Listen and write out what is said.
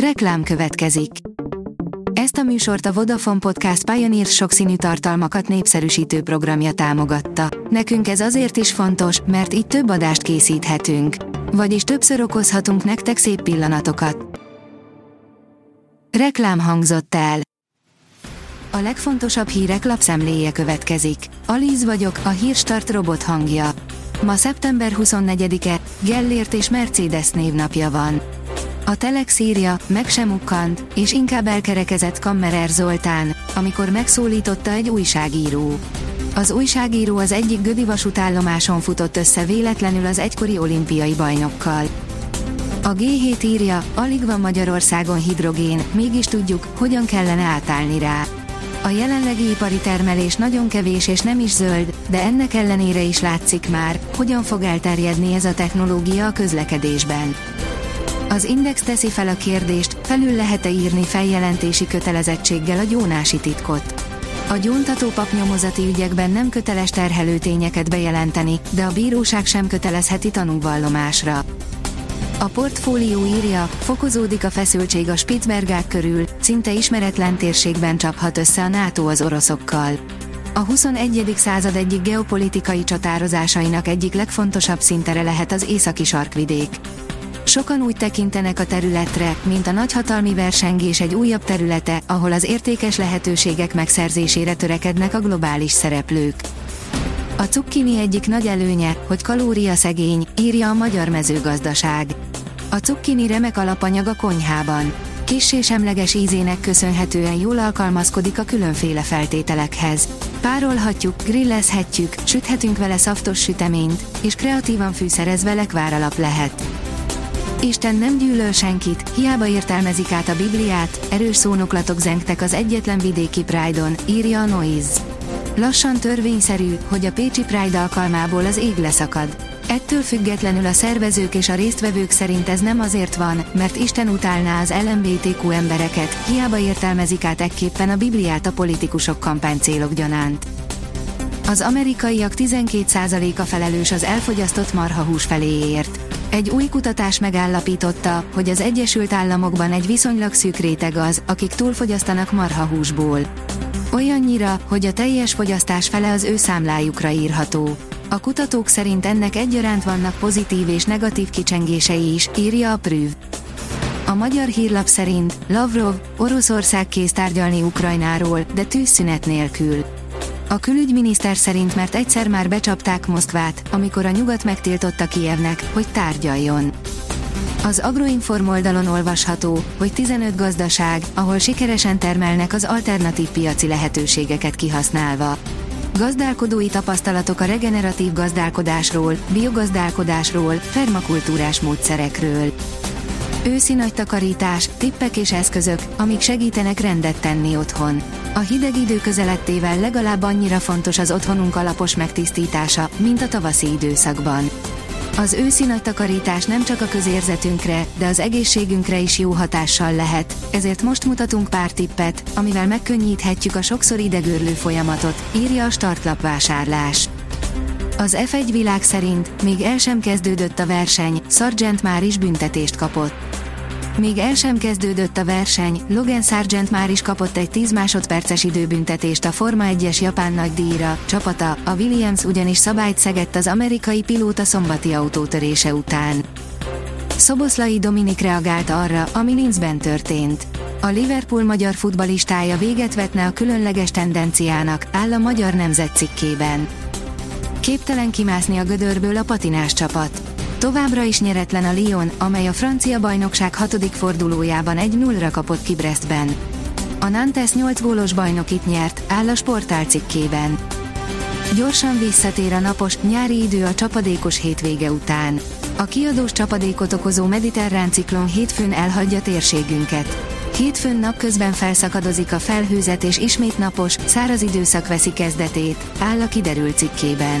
Reklám következik. Ezt a műsort a Vodafone Podcast Pioneer sokszínű tartalmakat népszerűsítő programja támogatta. Nekünk ez azért is fontos, mert így több adást készíthetünk. Vagyis többször okozhatunk nektek szép pillanatokat. Reklám hangzott el. A legfontosabb hírek lapszemléje következik. Alíz vagyok, a hírstart robot hangja. Ma szeptember 24-e, Gellért és Mercedes névnapja van. A Telex írja, meg sem ukkant, és inkább elkerekezett Kammerer Zoltán, amikor megszólította egy újságíró. Az újságíró az egyik Gödi vasútállomáson futott össze véletlenül az egykori olimpiai bajnokkal. A G7 írja, alig van Magyarországon hidrogén, mégis tudjuk, hogyan kellene átállni rá. A jelenlegi ipari termelés nagyon kevés és nem is zöld, de ennek ellenére is látszik már, hogyan fog elterjedni ez a technológia a közlekedésben. Az Index teszi fel a kérdést, felül lehet-e írni feljelentési kötelezettséggel a gyónási titkot. A gyóntató papnyomozati ügyekben nem köteles terhelőtényeket bejelenteni, de a bíróság sem kötelezheti tanúvallomásra. A portfólió írja, fokozódik a feszültség a Spitzbergák körül, szinte ismeretlen térségben csaphat össze a NATO az oroszokkal. A 21. század egyik geopolitikai csatározásainak egyik legfontosabb szintere lehet az északi sarkvidék. Sokan úgy tekintenek a területre, mint a nagyhatalmi versengés egy újabb területe, ahol az értékes lehetőségek megszerzésére törekednek a globális szereplők. A cukkini egyik nagy előnye, hogy kalóriaszegény, írja a magyar mezőgazdaság. A cukkini remek alapanyag a konyhában. Kissé semleges ízének köszönhetően jól alkalmazkodik a különféle feltételekhez. Párolhatjuk, grillezhetjük, süthetünk vele szaftos süteményt, és kreatívan fűszerezve lekváralap lehet. Isten nem gyűlöl senkit, hiába értelmezik át a Bibliát, erős szónoklatok zengtek az egyetlen vidéki Pride-on, írja a Noise. Lassan törvényszerű, hogy a Pécsi Pride alkalmából az ég leszakad. Ettől függetlenül a szervezők és a résztvevők szerint ez nem azért van, mert Isten utálná az LMBTQ embereket, hiába értelmezik át ekképpen a Bibliát a politikusok kampánycélok gyanánt. Az amerikaiak 12%-a felelős az elfogyasztott marhahús feléért. Egy új kutatás megállapította, hogy az Egyesült Államokban egy viszonylag szűk réteg az, akik túlfogyasztanak marhahúsból. Olyannyira, hogy a teljes fogyasztás fele az ő számlájukra írható. A kutatók szerint ennek egyaránt vannak pozitív és negatív kicsengései is, írja a Prüv. A magyar hírlap szerint Lavrov, Oroszország kész tárgyalni Ukrajnáról, de tűzszünet nélkül. A külügyminiszter szerint mert egyszer már becsapták Moszkvát, amikor a nyugat megtiltotta Kijevnek, hogy tárgyaljon. Az Agroinform oldalon olvasható, hogy 15 gazdaság, ahol sikeresen termelnek az alternatív piaci lehetőségeket kihasználva. Gazdálkodói tapasztalatok a regeneratív gazdálkodásról, biogazdálkodásról, permakultúrás módszerekről. Őszi nagy takarítás, tippek és eszközök, amik segítenek rendet tenni otthon. A hideg idő közelettével legalább annyira fontos az otthonunk alapos megtisztítása, mint a tavaszi időszakban. Az őszi nagy takarítás nem csak a közérzetünkre, de az egészségünkre is jó hatással lehet, ezért most mutatunk pár tippet, amivel megkönnyíthetjük a sokszor idegőrlő folyamatot, írja a startlap vásárlás. Az F1 világ szerint még el sem kezdődött a verseny, Sargent már is büntetést kapott. Még el sem kezdődött a verseny, Logan Sargent már is kapott egy 10 másodperces időbüntetést a Forma 1-es japán nagydíjra, csapata, a Williams ugyanis szabályt szegett az amerikai pilóta szombati autótörése után. Szoboszlai Dominik reagált arra, ami Linzben történt. A Liverpool magyar futbalistája véget vetne a különleges tendenciának, áll a magyar nemzet cikkében. Képtelen kimászni a gödörből a patinás csapat. Továbbra is nyeretlen a Lyon, amely a francia bajnokság hatodik fordulójában egy 0 kapott ki Brestben. A Nantes 8 gólos bajnokit nyert, áll a sportál cikkében. Gyorsan visszatér a napos, nyári idő a csapadékos hétvége után. A kiadós csapadékot okozó mediterrán ciklon hétfőn elhagyja térségünket. Hétfőn napközben felszakadozik a felhőzet és ismét napos, száraz időszak veszi kezdetét, áll a kiderült cikkében.